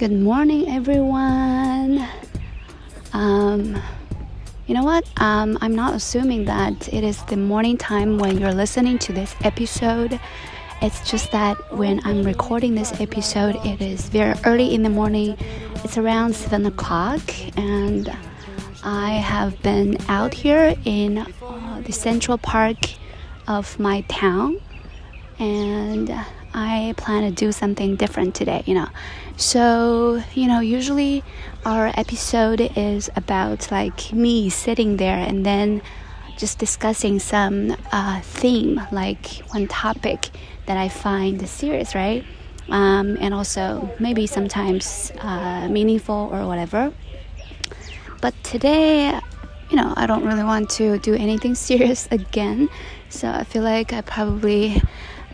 Good morning, everyone. Um, you know what? Um, I'm not assuming that it is the morning time when you're listening to this episode. It's just that when I'm recording this episode, it is very early in the morning. It's around 7 o'clock, and I have been out here in uh, the central park of my town, and I plan to do something different today, you know. So, you know, usually our episode is about like me sitting there and then just discussing some uh, theme, like one topic that I find serious, right? Um, and also maybe sometimes uh, meaningful or whatever. But today, you know, I don't really want to do anything serious again. So I feel like I probably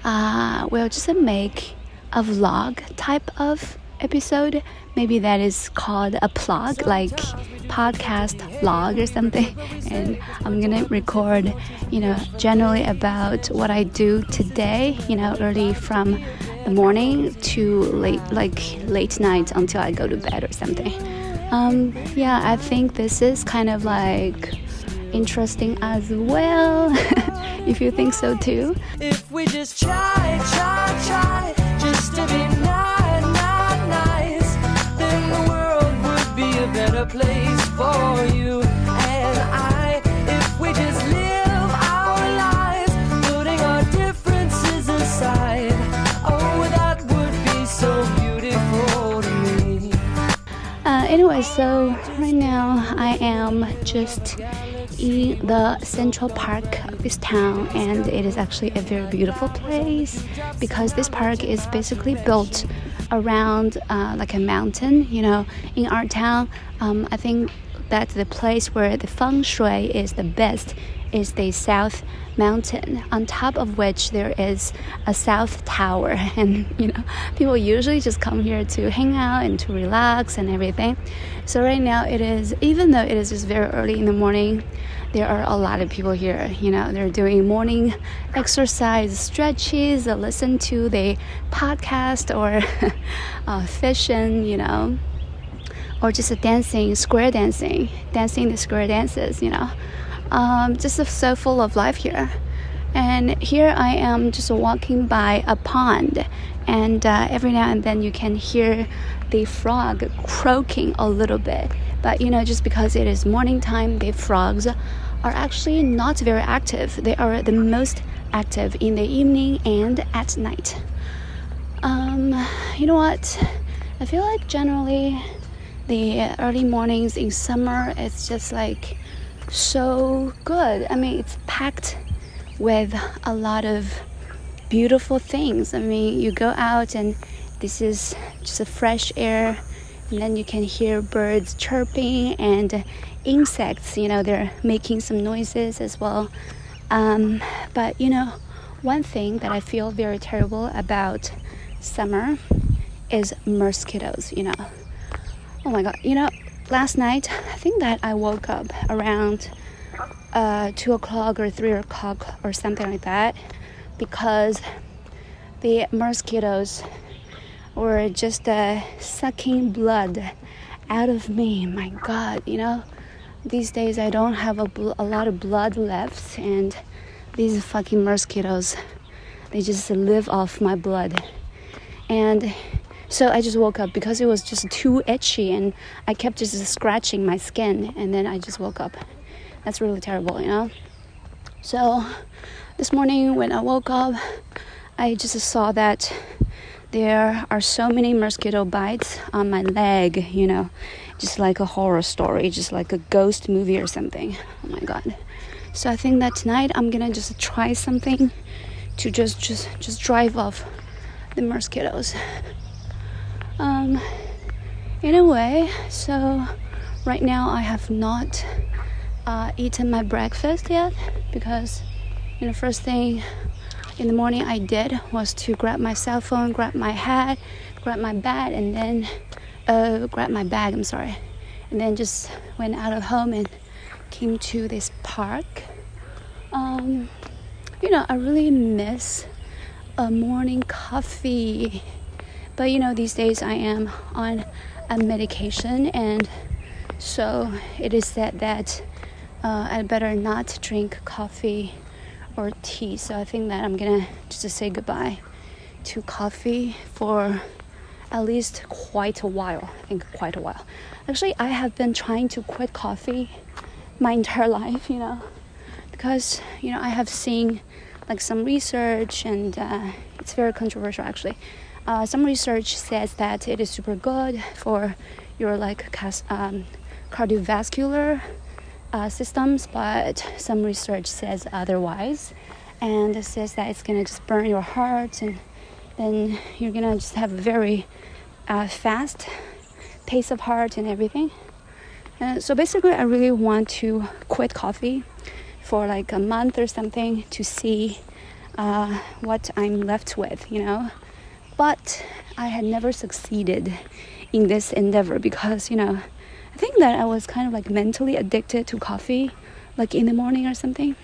uh, will just make a vlog type of episode. Maybe that is called a plug, like podcast vlog or something. And I'm gonna record, you know, generally about what I do today, you know, early from the morning to late, like late night until I go to bed or something. Um, yeah, I think this is kind of like interesting as well, if you think so too. If we just try, try, try, just to be better place for you and I if we just live our lives putting our differences aside oh that would be so beautiful to me uh, anyway so right now I am just in the central park of this town and it is actually a very beautiful place because this park is basically built around uh, like a mountain you know. In our town um, i think that the place where the feng shui is the best is the south mountain on top of which there is a south tower. And you know people usually just come here to hang out and to relax and everything. So right now it is even though it is just very early in the morning there are a lot of people here you know they're doing morning exercise stretches listen to the podcast or uh, fishing you know or just dancing square dancing dancing the square dances you know um, just so full of life here. And here I am just walking by a pond, and uh, every now and then you can hear the frog croaking a little bit. But you know, just because it is morning time, the frogs are actually not very active. They are the most active in the evening and at night. Um, you know what? I feel like generally the early mornings in summer it's just like so good. I mean, it's packed with a lot of beautiful things. I mean, you go out and this is just a fresh air, and then you can hear birds chirping and insects, you know, they're making some noises as well. Um, but, you know, one thing that I feel very terrible about summer is mosquitoes, you know. Oh my god, you know, last night, I think that I woke up around uh, 2 o'clock or 3 o'clock or something like that because the mosquitoes were just uh, sucking blood out of me. My God, you know, these days I don't have a, bl- a lot of blood left, and these fucking mosquitoes, they just live off my blood. And so I just woke up because it was just too itchy and I kept just scratching my skin and then I just woke up. That's really terrible, you know? So this morning when I woke up, I just saw that there are so many mosquito bites on my leg, you know, just like a horror story, just like a ghost movie or something. Oh my god. So I think that tonight I'm gonna just try something to just just just drive off the mosquitoes. Um, anyway, so right now I have not uh, eaten my breakfast yet because you know first thing in the morning I did was to grab my cell phone, grab my hat, grab my bag, and then uh, grab my bag. I'm sorry, and then just went out of home and came to this park. Um, you know, I really miss a morning coffee But you know, these days I am on a medication, and so it is said that uh, I better not drink coffee or tea. So I think that I'm gonna just say goodbye to coffee for at least quite a while. I think quite a while. Actually, I have been trying to quit coffee my entire life, you know, because you know I have seen like some research and uh, it's very controversial actually. Uh, some research says that it is super good for your like um, cardiovascular uh, systems, but some research says otherwise, and it says that it's gonna just burn your heart, and then you're gonna just have a very uh, fast pace of heart and everything. Uh, so basically, I really want to quit coffee for like a month or something to see uh, what I'm left with, you know. But I had never succeeded in this endeavor because, you know, I think that I was kind of like mentally addicted to coffee, like in the morning or something.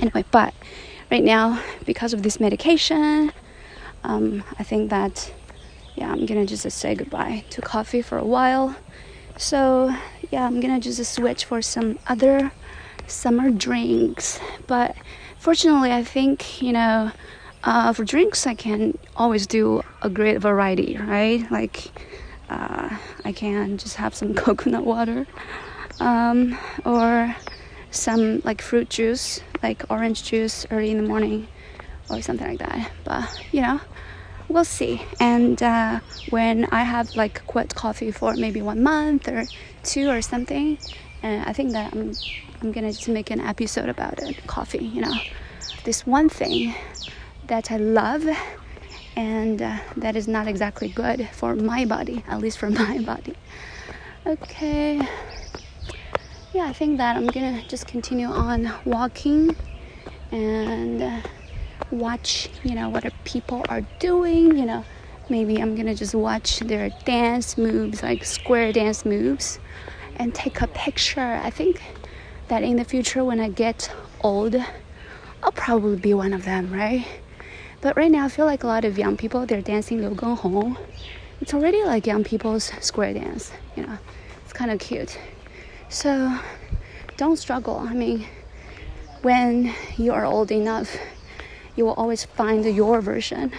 Anyway, but right now, because of this medication, um, I think that yeah, I'm gonna just say goodbye to coffee for a while. So yeah, I'm gonna just switch for some other summer drinks. But fortunately, I think you know, uh, for drinks, I can always do a great variety, right? Like uh, I can just have some coconut water um, or some like fruit juice, like orange juice early in the morning or something like that. But you know, we'll see. And uh, when I have like quit coffee for maybe one month or two or something, and I think that I'm I'm gonna just make an episode about it. Coffee, you know, this one thing that I love and uh, that is not exactly good for my body, at least for my body. Okay, yeah, I think that I'm gonna just continue on walking and uh, watch, you know, what people are doing, you know. Maybe I'm gonna just watch their dance moves, like square dance moves, and take a picture. I think that in the future, when I get old, I'll probably be one of them, right? But right now, I feel like a lot of young people they're dancing Liu Genghong. It's already like young people's square dance, you know. It's kind of cute. So don't struggle. I mean, when you are old enough, you will always find your version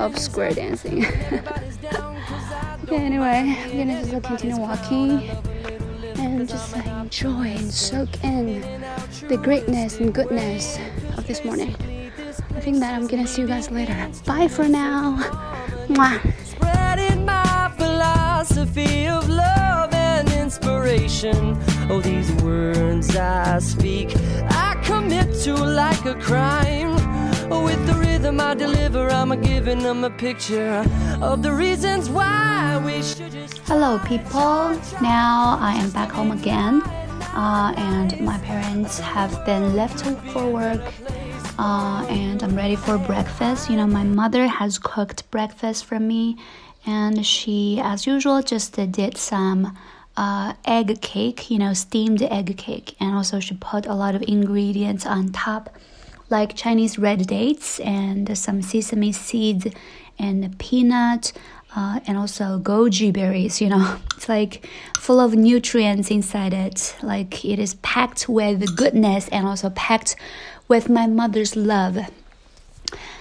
of square dancing. okay, anyway, I'm gonna just continue walking and just enjoy and soak in the greatness and goodness of this morning. I think that I'm gonna see you guys later. Bye for now. Mwah. Spreading my philosophy of love and inspiration. Oh, these words I speak, I commit to like a crime. With the rhythm I deliver, I'm giving them a picture of the reasons why we should just. Hello, people. Now I am back home again, uh, and my parents have been left for work uh, and I'm ready for breakfast. You know, my mother has cooked breakfast for me, and she, as usual, just did some uh, egg cake, you know, steamed egg cake, and also she put a lot of ingredients on top, like Chinese red dates and some sesame seeds and peanut. Uh, and also goji berries, you know, it's like full of nutrients inside it. Like it is packed with goodness and also packed with my mother's love.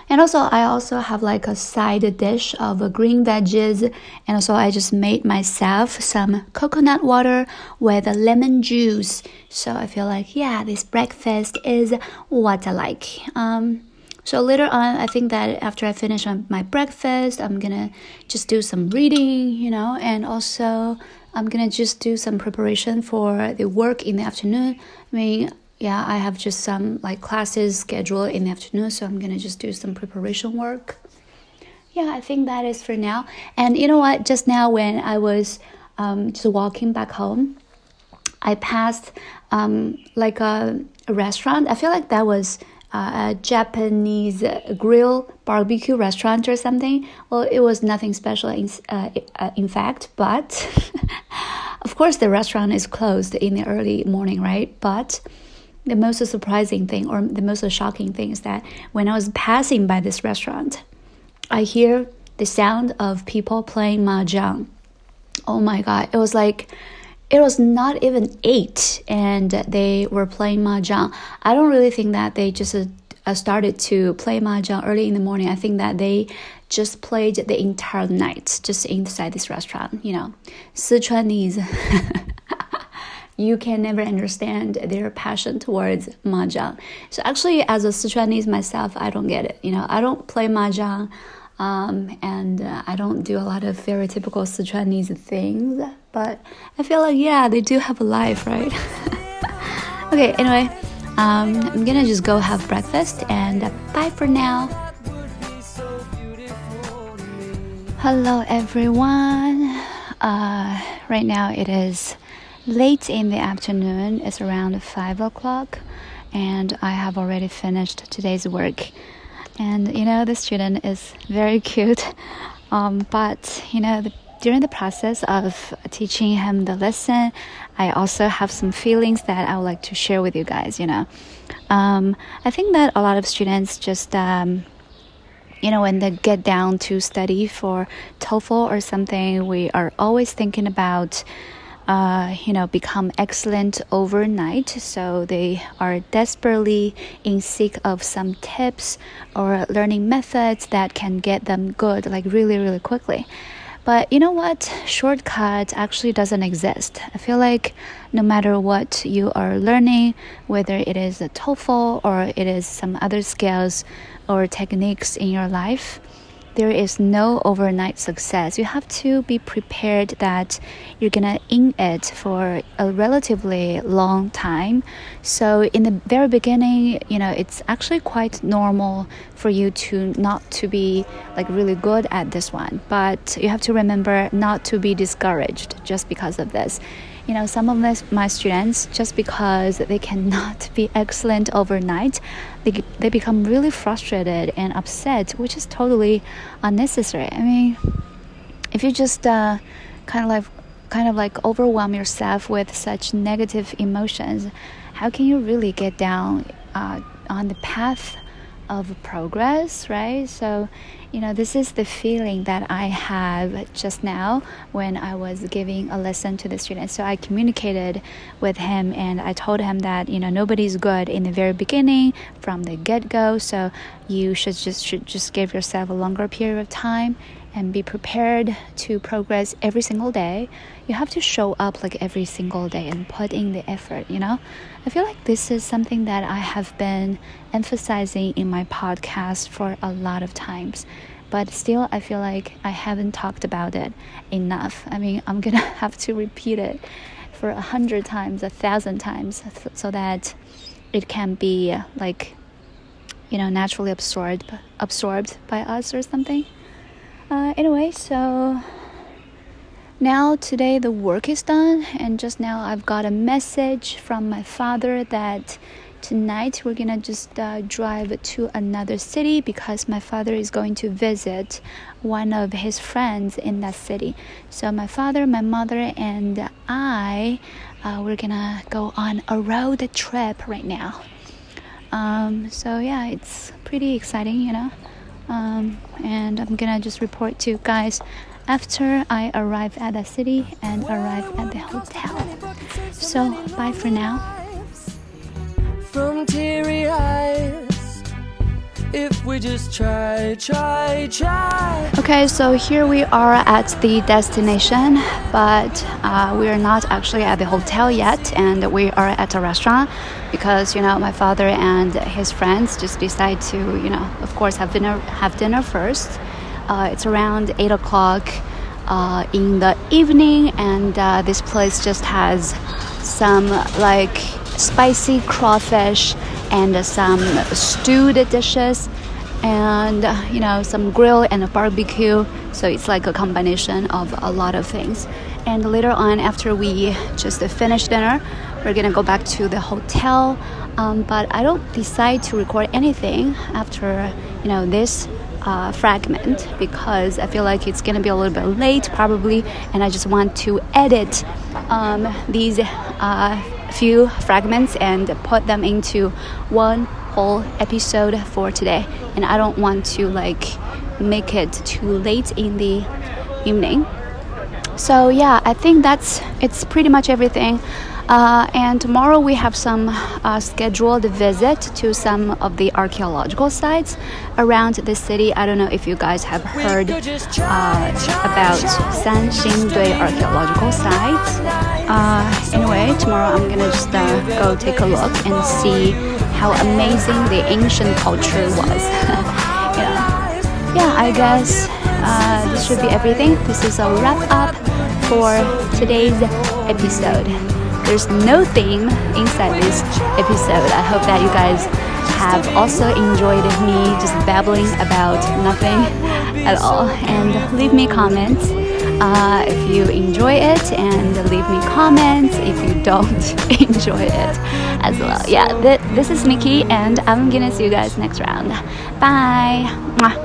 And also, I also have like a side dish of green veggies, and also I just made myself some coconut water with lemon juice. So I feel like yeah, this breakfast is what I like. Um, so later on, I think that after I finish my breakfast, I'm gonna just do some reading, you know, and also I'm gonna just do some preparation for the work in the afternoon. I mean, yeah, I have just some like classes scheduled in the afternoon, so I'm gonna just do some preparation work. Yeah, I think that is for now. And you know what? Just now, when I was um, just walking back home, I passed um, like a, a, restaurant. I feel like that was uh, a Japanese grill barbecue restaurant or something. Well, it was nothing special in, uh, uh in fact, but of course the restaurant is closed in the early morning, right? But the most surprising thing or the most shocking thing is that when I was passing by this restaurant, I hear the sound of people playing mahjong. Oh my god, it was like it was not even eight, and they were playing mahjong. I don't really think that they just uh, started to play mahjong early in the morning. I think that they just played the entire night just inside this restaurant. You know, Sichuanese. you can never understand their passion towards mahjong. So actually, as a Sichuanese myself, I don't get it. You know, I don't play mahjong. Um, and uh, I don't do a lot of very typical Sichuanese things, but I feel like yeah, they do have a life, right? okay, anyway, um, I'm gonna just go have breakfast and uh, bye for now. Hello, everyone. Uh, right now it is late in the afternoon. It's around five o'clock, and I have already finished today's work and you know the student is very cute um, but you know the, during the process of teaching him the lesson i also have some feelings that i would like to share with you guys you know um, i think that a lot of students just um, you know when they get down to study for TOEFL or something we are always thinking about uh, you know, become excellent overnight. So they are desperately in seek of some tips or learning methods that can get them good, like really, really quickly. But you know what? Shortcut actually doesn't exist. I feel like no matter what you are learning, whether it is a TOEFL or it is some other skills or techniques in your life, there is no overnight success. You have to be prepared that you're gonna in it for a relatively long time. So in the very beginning, you know, it's actually quite normal for you to not to be like really good at this one. But you have to remember not to be discouraged just because of this you know some of this, my students just because they cannot be excellent overnight they, they become really frustrated and upset which is totally unnecessary. I mean if you just uh, kind of like kind of like overwhelm yourself with such negative emotions how can you really get down uh, on the path of progress, right? So, you know, this is the feeling that I have just now when I was giving a lesson to the student. So I communicated with him and I told him that, you know, nobody's good in the very beginning from the get-go. So you should just should just give yourself a longer period of time and be prepared to progress every single day. You have to show up like every single day and put in the effort, you know? I feel like this is something that I have been emphasizing in my podcast for a lot of times. But still, I feel like I haven't talked about it enough. I mean, I'm gonna have to repeat it for a hundred times, a thousand times, so that it can be like, you know, naturally absorbed absorbed by us or something. Uh, anyway, so now today the work is done, and just now I've got a message from my father that tonight we're gonna just uh, drive to another city because my father is going to visit one of his friends in that city. So my father, my mother, and I, uh, we're gonna go on a road trip right now. Um, so yeah, it's pretty exciting, you know um, and I'm gonna just report to you guys after I arrive at the city and arrive at the hotel. So, bye for now. From teary eyes if we just try, try, try. Okay, so here we are at the destination, but uh, we are not actually at the hotel yet, and we are at a restaurant because you know my father and his friends just decide to you know of course have dinner have dinner first. Uh, it's around eight o'clock. Uh, in the evening, and uh, this place just has some like spicy crawfish and some stewed dishes and you know some grill and a barbecue. So it's like a combination of a lot of things. And later on after we just finish dinner we're gonna go back to the hotel. Um, but i don't decide to record anything after you know this uh, fragment because i feel like it's gonna be a little bit late probably and i just want to edit um, these uh, few fragments and put them into one whole episode for today. And I don't want to like make it too late in the evening. So yeah, I think that's it's pretty much everything. Uh, and tomorrow we have some uh, scheduled visit to some of the archaeological sites around the city. I don't know if you guys have heard uh, about Sanxingdui archaeological sites. Uh, anyway, tomorrow I'm gonna just uh, go take a look and see how amazing the ancient culture was. yeah, yeah. I guess uh, this should be everything. This is a wrap up for today's episode. There's no theme inside this episode. I hope that you guys have also enjoyed me just babbling about nothing at all. And leave me comments uh, if you enjoy it, and leave me comments if you don't enjoy it as well. Yeah, th- this is Nikki, and I'm gonna see you guys next round. Bye.